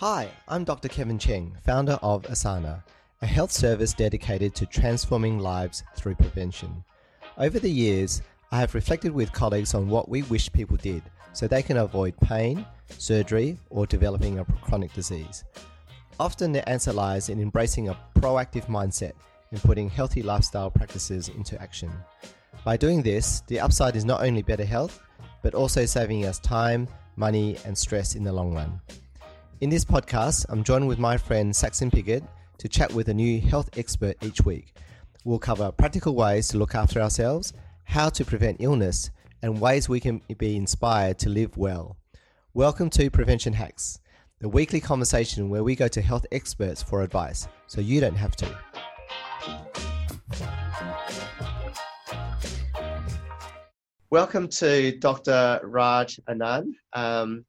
Hi, I'm Dr. Kevin Cheng, founder of Osana, a health service dedicated to transforming lives through prevention. Over the years, I have reflected with colleagues on what we wish people did so they can avoid pain, surgery, or developing a chronic disease. Often the answer lies in embracing a proactive mindset and putting healthy lifestyle practices into action. By doing this, the upside is not only better health, but also saving us time, money, and stress in the long run. In this podcast, I'm joined with my friend Saxon Piggott to chat with a new health expert each week. We'll cover practical ways to look after ourselves, how to prevent illness, and ways we can be inspired to live well. Welcome to Prevention Hacks, the weekly conversation where we go to health experts for advice so you don't have to. Welcome to Dr. Raj Anand. Um,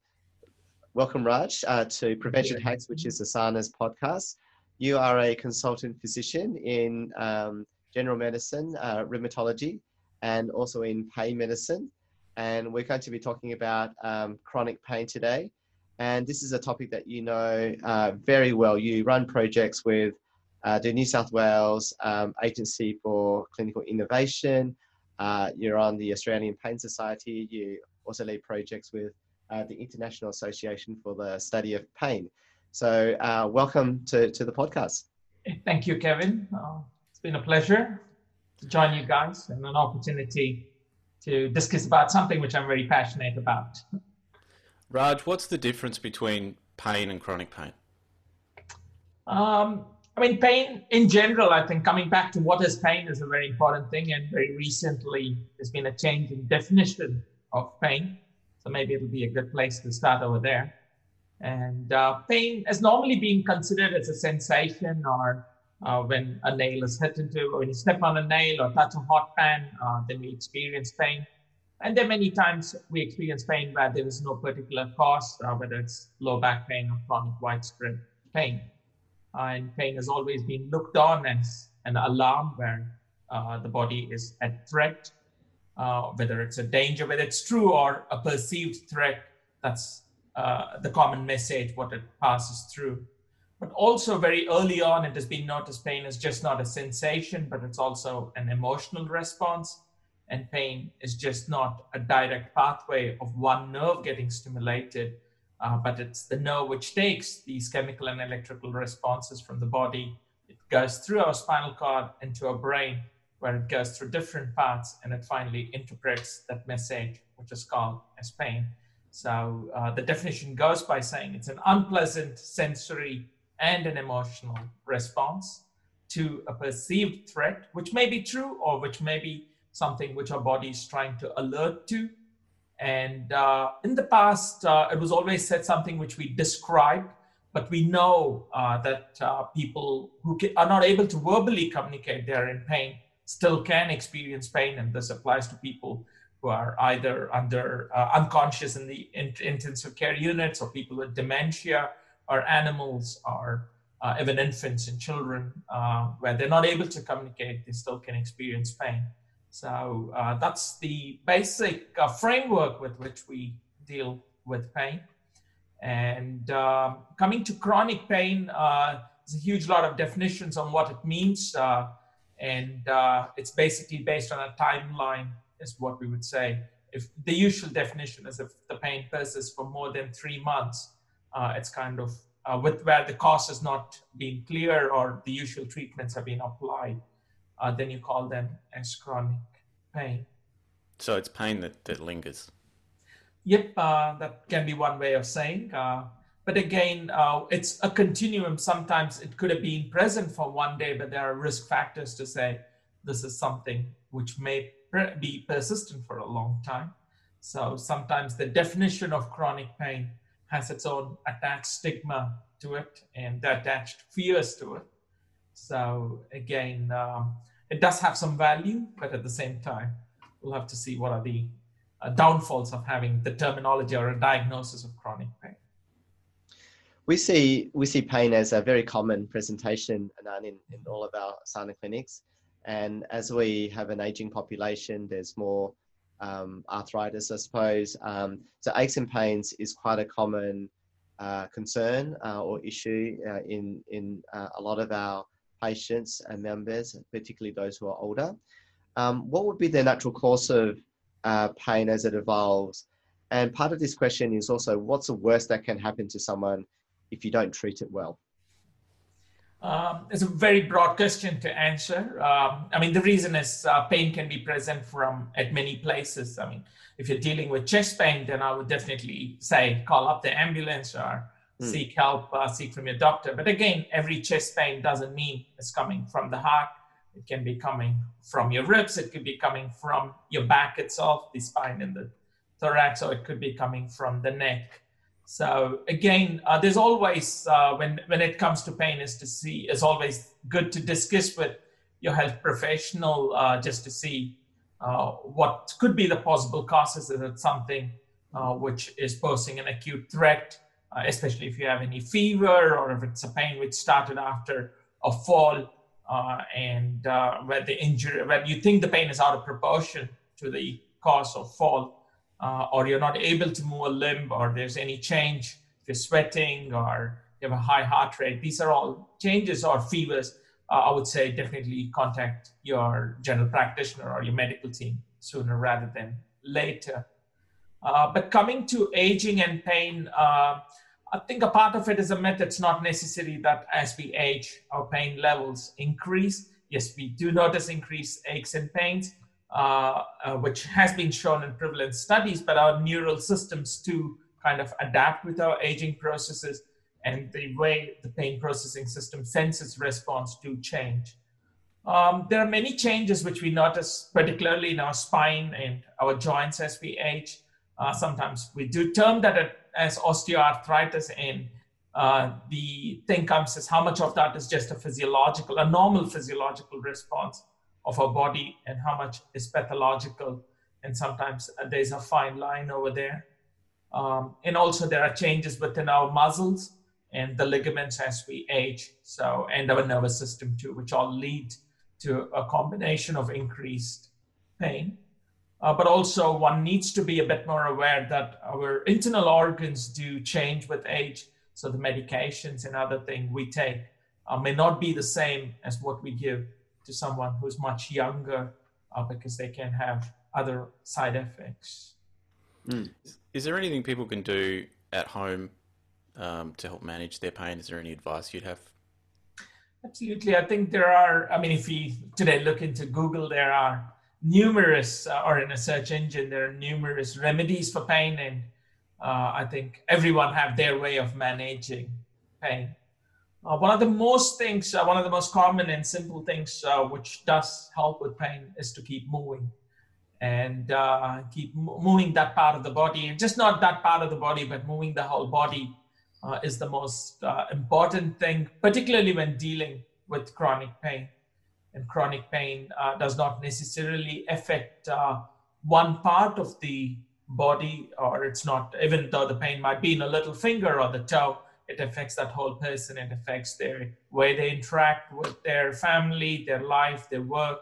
Welcome, Raj, uh, to Prevention Hacks, which is Osana's podcast. You are a consultant physician in um, general medicine, uh, rheumatology, and also in pain medicine. And we're going to be talking about um, chronic pain today. And this is a topic that you know uh, very well. You run projects with uh, the New South Wales um, Agency for Clinical Innovation. Uh, you're on the Australian Pain Society. You also lead projects with uh, the International Association for the Study of Pain. So, uh, welcome to, to the podcast. Thank you, Kevin. Uh, it's been a pleasure to join you guys and an opportunity to discuss about something which I'm very passionate about. Raj, what's the difference between pain and chronic pain? Um, I mean, pain in general, I think coming back to what is pain is a very important thing. And very recently, there's been a change in definition of pain. So maybe it'll be a good place to start over there. And uh, pain has normally been considered as a sensation or uh, when a nail is hit into, or when you step on a nail or touch a hot pan, uh, then we experience pain. And there are many times we experience pain where there is no particular cause, uh, whether it's low back pain or chronic widespread pain. Uh, and pain has always been looked on as an alarm where uh, the body is at threat uh, whether it's a danger, whether it's true or a perceived threat. That's uh, the common message, what it passes through. But also, very early on, it has been noticed pain is just not a sensation, but it's also an emotional response. And pain is just not a direct pathway of one nerve getting stimulated, uh, but it's the nerve which takes these chemical and electrical responses from the body. It goes through our spinal cord into our brain where it goes through different parts and it finally interprets that message, which is called as pain. So uh, the definition goes by saying it's an unpleasant sensory and an emotional response to a perceived threat, which may be true or which may be something which our body is trying to alert to. And uh, in the past, uh, it was always said something which we described, but we know uh, that uh, people who are not able to verbally communicate they're in pain still can experience pain, and this applies to people who are either under uh, unconscious in the in- intensive care units, or people with dementia, or animals, or uh, even infants and children, uh, where they're not able to communicate, they still can experience pain. So uh, that's the basic uh, framework with which we deal with pain. And um, coming to chronic pain, uh, there's a huge lot of definitions on what it means and uh, it's basically based on a timeline is what we would say. If the usual definition is if the pain persists for more than three months uh, it's kind of uh, with where the cause has not been clear or the usual treatments have been applied uh, then you call them as chronic pain. So it's pain that, that lingers? Yep uh, that can be one way of saying uh, but again, uh, it's a continuum. Sometimes it could have been present for one day, but there are risk factors to say this is something which may be persistent for a long time. So sometimes the definition of chronic pain has its own attached stigma to it and attached fears to it. So again, um, it does have some value, but at the same time, we'll have to see what are the uh, downfalls of having the terminology or a diagnosis of chronic pain we see we see pain as a very common presentation in, in all of our Osana clinics. And as we have an aging population, there's more um, arthritis, I suppose. Um, so aches and pains is quite a common uh, concern uh, or issue uh, in in uh, a lot of our patients and members, particularly those who are older. Um, what would be the natural course of uh, pain as it evolves? And part of this question is also, what's the worst that can happen to someone if you don't treat it well? Um, it's a very broad question to answer. Um, I mean, the reason is uh, pain can be present from at many places. I mean, if you're dealing with chest pain, then I would definitely say call up the ambulance or mm. seek help, uh, seek from your doctor. But again, every chest pain doesn't mean it's coming from the heart. It can be coming from your ribs. It could be coming from your back itself, the spine and the thorax, or it could be coming from the neck. So again, uh, there's always uh, when when it comes to pain, is to see is always good to discuss with your health professional uh, just to see uh, what could be the possible causes. Is it something uh, which is posing an acute threat, uh, especially if you have any fever or if it's a pain which started after a fall and where the injury, where you think the pain is out of proportion to the cause of fall uh, or you're not able to move a limb, or there's any change, if you're sweating or you have a high heart rate, these are all changes or fevers. Uh, I would say definitely contact your general practitioner or your medical team sooner rather than later. Uh, but coming to aging and pain, uh, I think a part of it is a myth. It's not necessary that as we age, our pain levels increase. Yes, we do notice increased aches and pains, uh, uh, which has been shown in prevalent studies, but our neural systems to kind of adapt with our aging processes and the way the pain processing system senses response to change. Um, there are many changes which we notice, particularly in our spine and our joints as we age. Uh, sometimes we do term that as osteoarthritis, and uh, the thing comes as how much of that is just a physiological, a normal physiological response, of our body and how much is pathological. And sometimes uh, there's a fine line over there. Um, and also there are changes within our muscles and the ligaments as we age. So, and our nervous system too, which all lead to a combination of increased pain. Uh, but also one needs to be a bit more aware that our internal organs do change with age. So the medications and other things we take uh, may not be the same as what we give to someone who's much younger uh, because they can have other side effects. Mm. Is there anything people can do at home um, to help manage their pain? Is there any advice you'd have? Absolutely. I think there are, I mean, if we today look into Google, there are numerous, uh, or in a search engine, there are numerous remedies for pain. And uh, I think everyone have their way of managing pain. Uh, one of the most things, uh, one of the most common and simple things uh, which does help with pain is to keep moving and uh, keep moving that part of the body. And just not that part of the body, but moving the whole body uh, is the most uh, important thing, particularly when dealing with chronic pain. And chronic pain does not necessarily affect one part of the body, or it's not, even though the pain might be in a little finger or the toe it affects that whole person it affects their way they interact with their family their life their work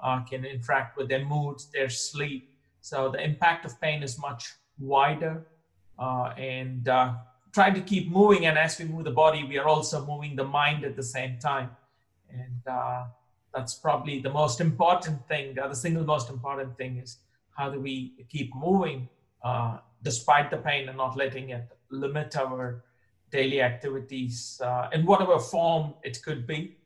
uh, can interact with their moods their sleep. So the impact of pain is much wider uh, and uh, trying to keep moving and as we move the body we are also moving the mind at the same time. And uh, that's probably the most important thing the single most important thing is how do we keep moving uh, despite the pain and not letting it limit our daily activities uh, in whatever form it could be.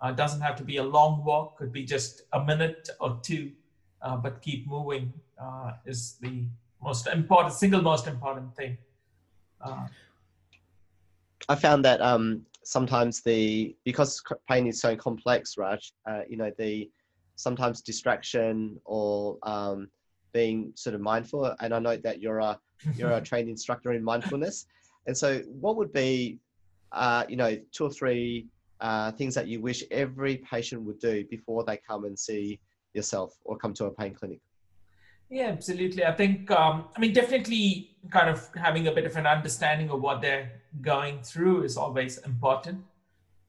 Uh, doesn't have to be a long walk, could be just a minute or two, uh, but keep moving uh, is the most important, single most important thing. Uh, I found that um, sometimes the because pain is so complex, Raj. Uh, you know the sometimes distraction or um, being sort of mindful. And I know that you're a you're a trained instructor in mindfulness. And so, what would be, uh, you know, two or three uh, things that you wish every patient would do before they come and see yourself or come to a pain clinic? Yeah, absolutely. I think, um, I mean, definitely kind of having a bit of an understanding of what they're going through is always important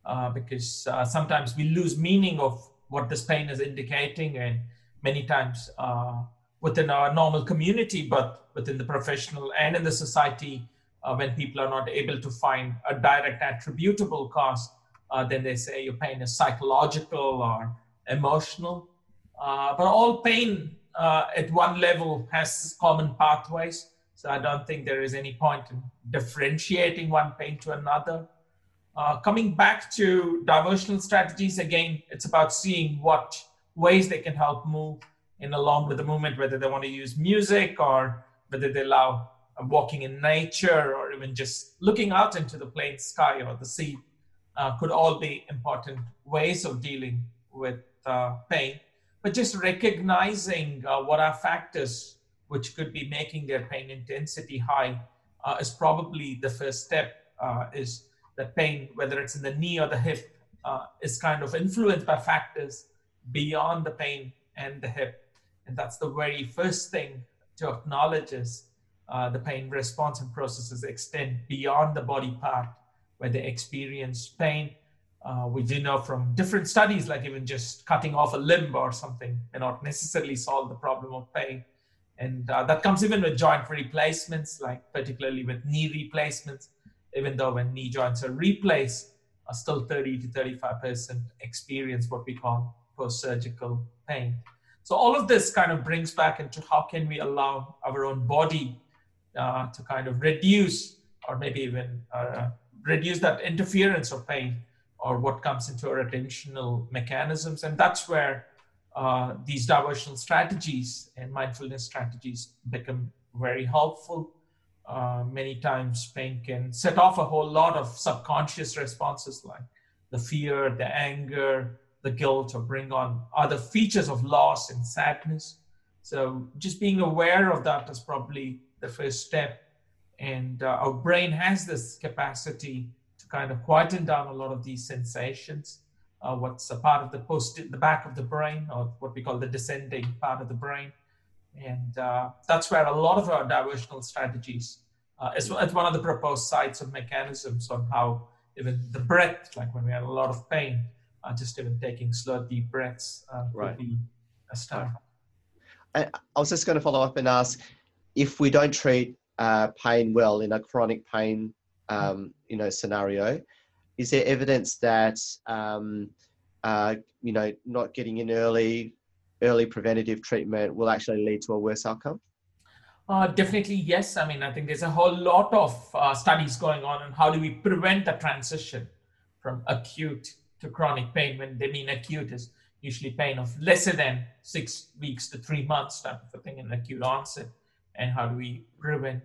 uh, because uh, sometimes we lose meaning of what this pain is indicating. And many times uh, within our normal community, but within the professional and in the society, Uh, when people are not able to find a direct attributable cause, uh, then they say your pain is psychological or emotional. Uh, but all pain uh, at one level has common pathways. So I don't think there is any point in differentiating one pain to another. Uh, coming back to diversional strategies, again, it's about seeing what ways they can help move in along with the movement, whether they want to use music or whether they allow walking in nature or even just looking out into the plain sky or the sea uh, could all be important ways of dealing with uh, pain. But just recognizing uh, what are factors which could be making their pain intensity high uh, is probably the first step. Uh, is that pain, whether it's in the knee or the hip, is kind of influenced by factors beyond the pain and the hip. And that's the very first thing to acknowledge is uh, the pain response and processes extend beyond the body part where they experience pain. Uh, we do know from different studies, like even just cutting off a limb or something may not necessarily solve the problem of pain. And uh, that comes even with joint replacements, like particularly with knee replacements, even though when knee joints are replaced, are still 30 to 35% experience what we call post-surgical pain. So all of this kind of brings back into how can we allow our own body uh, to kind of reduce or maybe even uh, reduce that interference of pain or what comes into our attentional mechanisms. And that's where uh, these diversional strategies and mindfulness strategies become very helpful. Uh, many times, pain can set off a whole lot of subconscious responses like the fear, the anger, the guilt, or bring on other features of loss and sadness. So, just being aware of that is probably the first step. And uh, our brain has this capacity to kind of quieten down a lot of these sensations. Uh, what's a part of the post, the back of the brain, or what we call the descending part of the brain, and uh, that's where a lot of our diversional strategies uh, is it's one of the proposed sites of mechanisms on how even the breath, like when we have a lot of pain, uh, just even taking slow, deep breaths uh, right. be a start. I, I was just going to follow up and ask if we don't treat uh, pain well in a chronic pain um, you know scenario is there evidence that um, uh, you know not getting in early early preventative treatment will actually lead to a worse outcome? Uh, definitely yes. I mean i think there's a whole lot of uh, studies going on on how do we prevent the transition from acute to chronic pain when they mean acute is usually pain of lesser than six weeks to three months type of thing in acute onset and how do we prevent.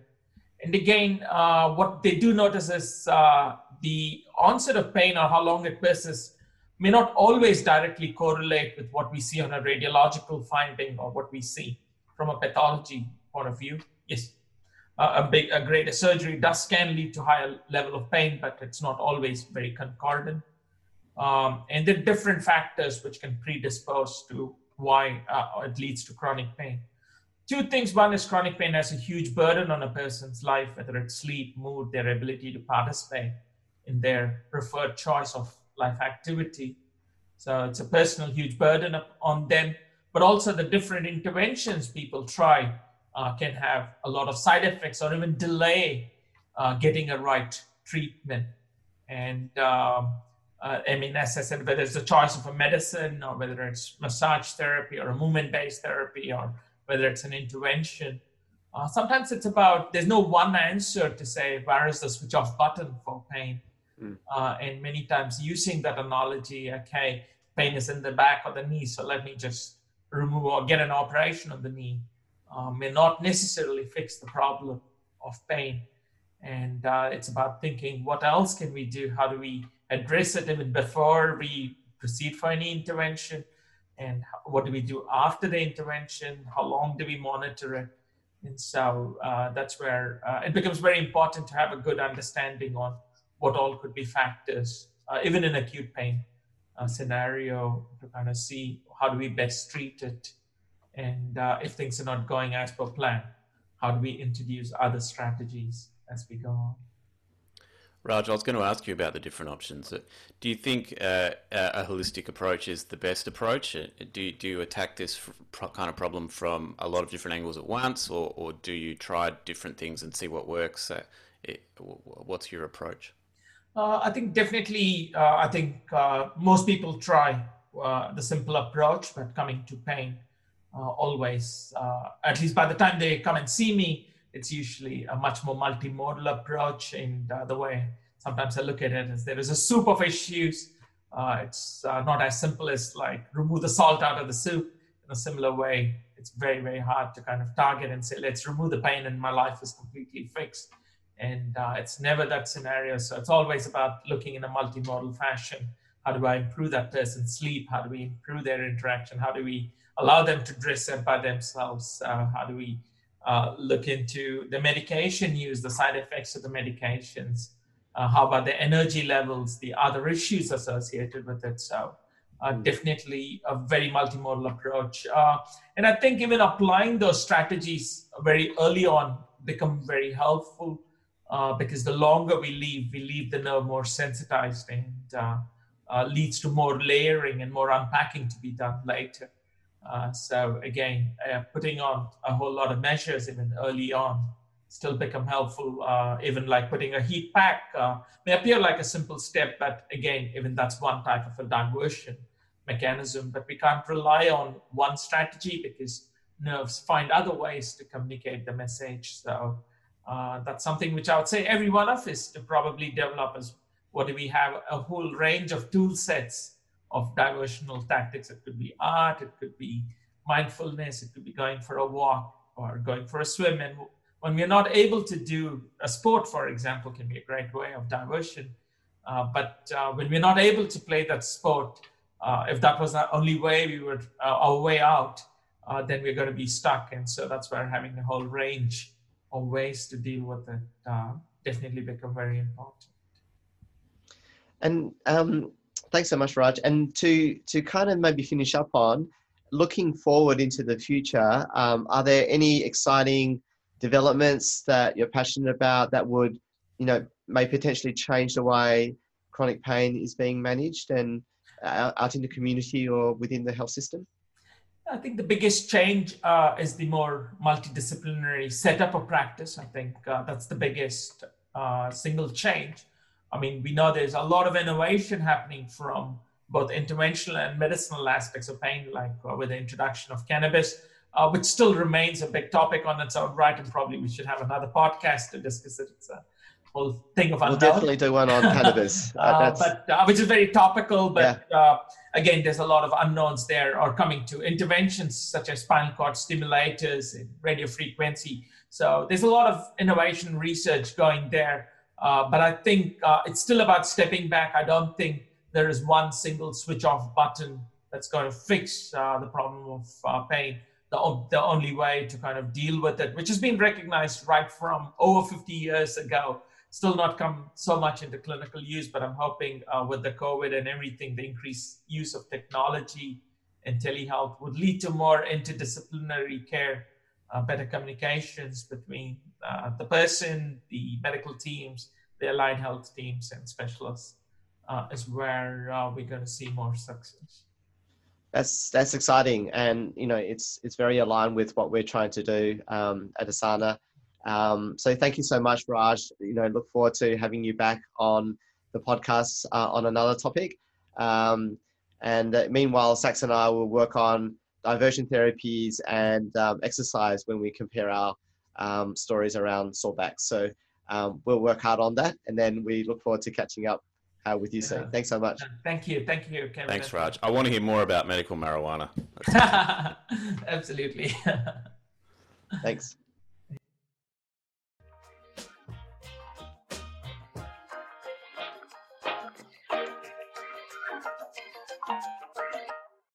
And again, uh, what they do notice is uh, the onset of pain or how long it persists may not always directly correlate with what we see on a radiological finding or what we see from a pathology point of view. Yes, uh, a big, a greater surgery does can lead to higher level of pain, but it's not always very concordant. Um, and there are different factors which can predispose to why uh, it leads to chronic pain two things. One is chronic pain has a huge burden on a person's life, whether it's sleep, mood, their ability to participate in their preferred choice of life activity. So it's a personal huge burden on them, but also the different interventions people try uh, can have a lot of side effects or even delay uh, getting a right treatment. And um, uh, I mean, as I said, whether it's a choice of a medicine or whether it's massage therapy or a movement based therapy or whether it's an intervention. Uh, sometimes it's about there's no one answer to say where is the switch off button for pain. Mm. Uh, and many times using that analogy, okay, pain is in the back of the knee, so let me just remove or get an operation on the knee, uh, may not necessarily fix the problem of pain. And uh, it's about thinking what else can we do? How do we address it even before we proceed for any intervention? And what do we do after the intervention? How long do we monitor it? And so uh, that's where uh, it becomes very important to have a good understanding on what all could be factors uh, even in acute pain uh, scenario. To kind of see how do we best treat it. And uh, if things are not going as per plan how do we introduce other strategies as we go on Raj, I was going to ask you about the different options. Do you think uh, a holistic approach is the best approach? Uh, do you, do you attack this kind of problem from a lot of different angles at once, or, or do you try different things and see what works? Uh, it, what's your approach? Uh, I think definitely. Uh, I think uh, most people try the simple approach, but coming to pain always, at least by the time they come and see me, it's usually a much more multimodal approach. And the way sometimes I look at it is there is a soup of issues. it's not as simple as like remove the salt out of the soup. In a similar way, it's very very hard to kind of target and say let's remove the pain and my life is completely fixed and uh, it's never that scenario. So it's always about looking in a multimodal fashion. How do I improve that person's sleep? How do we improve their interaction? How do we allow them to dress up by themselves? Uh, how do we uh, look into the medication use, the side effects of the medications? Uh, how about the energy levels, the other issues associated with it? So uh, hmm. definitely a very multimodal approach. Uh, and I think even applying those strategies very early on become very helpful uh, because the longer we leave, we leave the nerve more sensitized and leads to more layering and more unpacking to be done later. Uh, so again, uh, putting on a whole lot of measures even early on still become helpful. Uh, even like putting a heat pack may appear like a simple step, but again, even that's one type of a diversion mechanism. But we can't rely on one strategy because nerves find other ways to communicate the message. So uh, that's something which I would say every one of us to probably develop as what do we have a whole range of tool sets of diversional tactics. It could be art, it could be mindfulness, it could be going for a walk or going for a swim. And when we're not able to do a sport, for example, can be a great way of diversion. Uh, but uh, when we're not able to play that sport, uh, if that was our only way we were uh, our way out, uh, then we're going to be stuck. And so that's where having a whole range of ways to deal with it uh, definitely become very important. And um, thanks so much, Raj. And to to kind of maybe finish up on looking forward into the future, um, are there any exciting developments that you're passionate about that would, you know, may potentially change the way chronic pain is being managed and uh, out in the community or within the health system? I think the biggest change uh, is the more multidisciplinary setup of practice. I think uh, that's the biggest uh, single change. I mean, we know there's a lot of innovation happening from both interventional and medicinal aspects of pain, like uh, with the introduction of cannabis, uh, which still remains a big topic on its own right. And probably we should have another podcast to discuss it. It's a whole thing of unknown. We'll definitely do one on cannabis. Uh, but, which is very topical, but. Yeah again, there's a lot of unknowns there are coming to interventions such as spinal cord stimulators and radio frequency. So there's a lot of innovation research going there. Uh, but I think uh, it's still about stepping back. I don't think there is one single switch off button that's going to fix uh, the problem of uh, pain. The, the only way to kind of deal with it, which has been recognized right from over 50 years ago, still not come so much into clinical use, but I'm hoping uh, with the COVID and everything, the increased use of technology and telehealth would lead to more interdisciplinary care, better communications between uh, the person, the medical teams, the allied health teams, and specialists. Uh, is where uh, we're going to see more success. That's that's exciting, and you know it's it's very aligned with what we're trying to do um, at Osana um, so thank you so much, Raj. You know, look forward to having you back on the podcast uh, on another topic. Um, and uh, meanwhile, Sax and I will work on diversion therapies and um, exercise when we compare our um, stories around sore backs. So um, we'll work hard on that, and then we look forward to catching up uh, with you soon. Thanks so much. Thank you. Thank you, Kevin. Thanks, Raj. I want to hear more about medical marijuana. Absolutely. Thanks.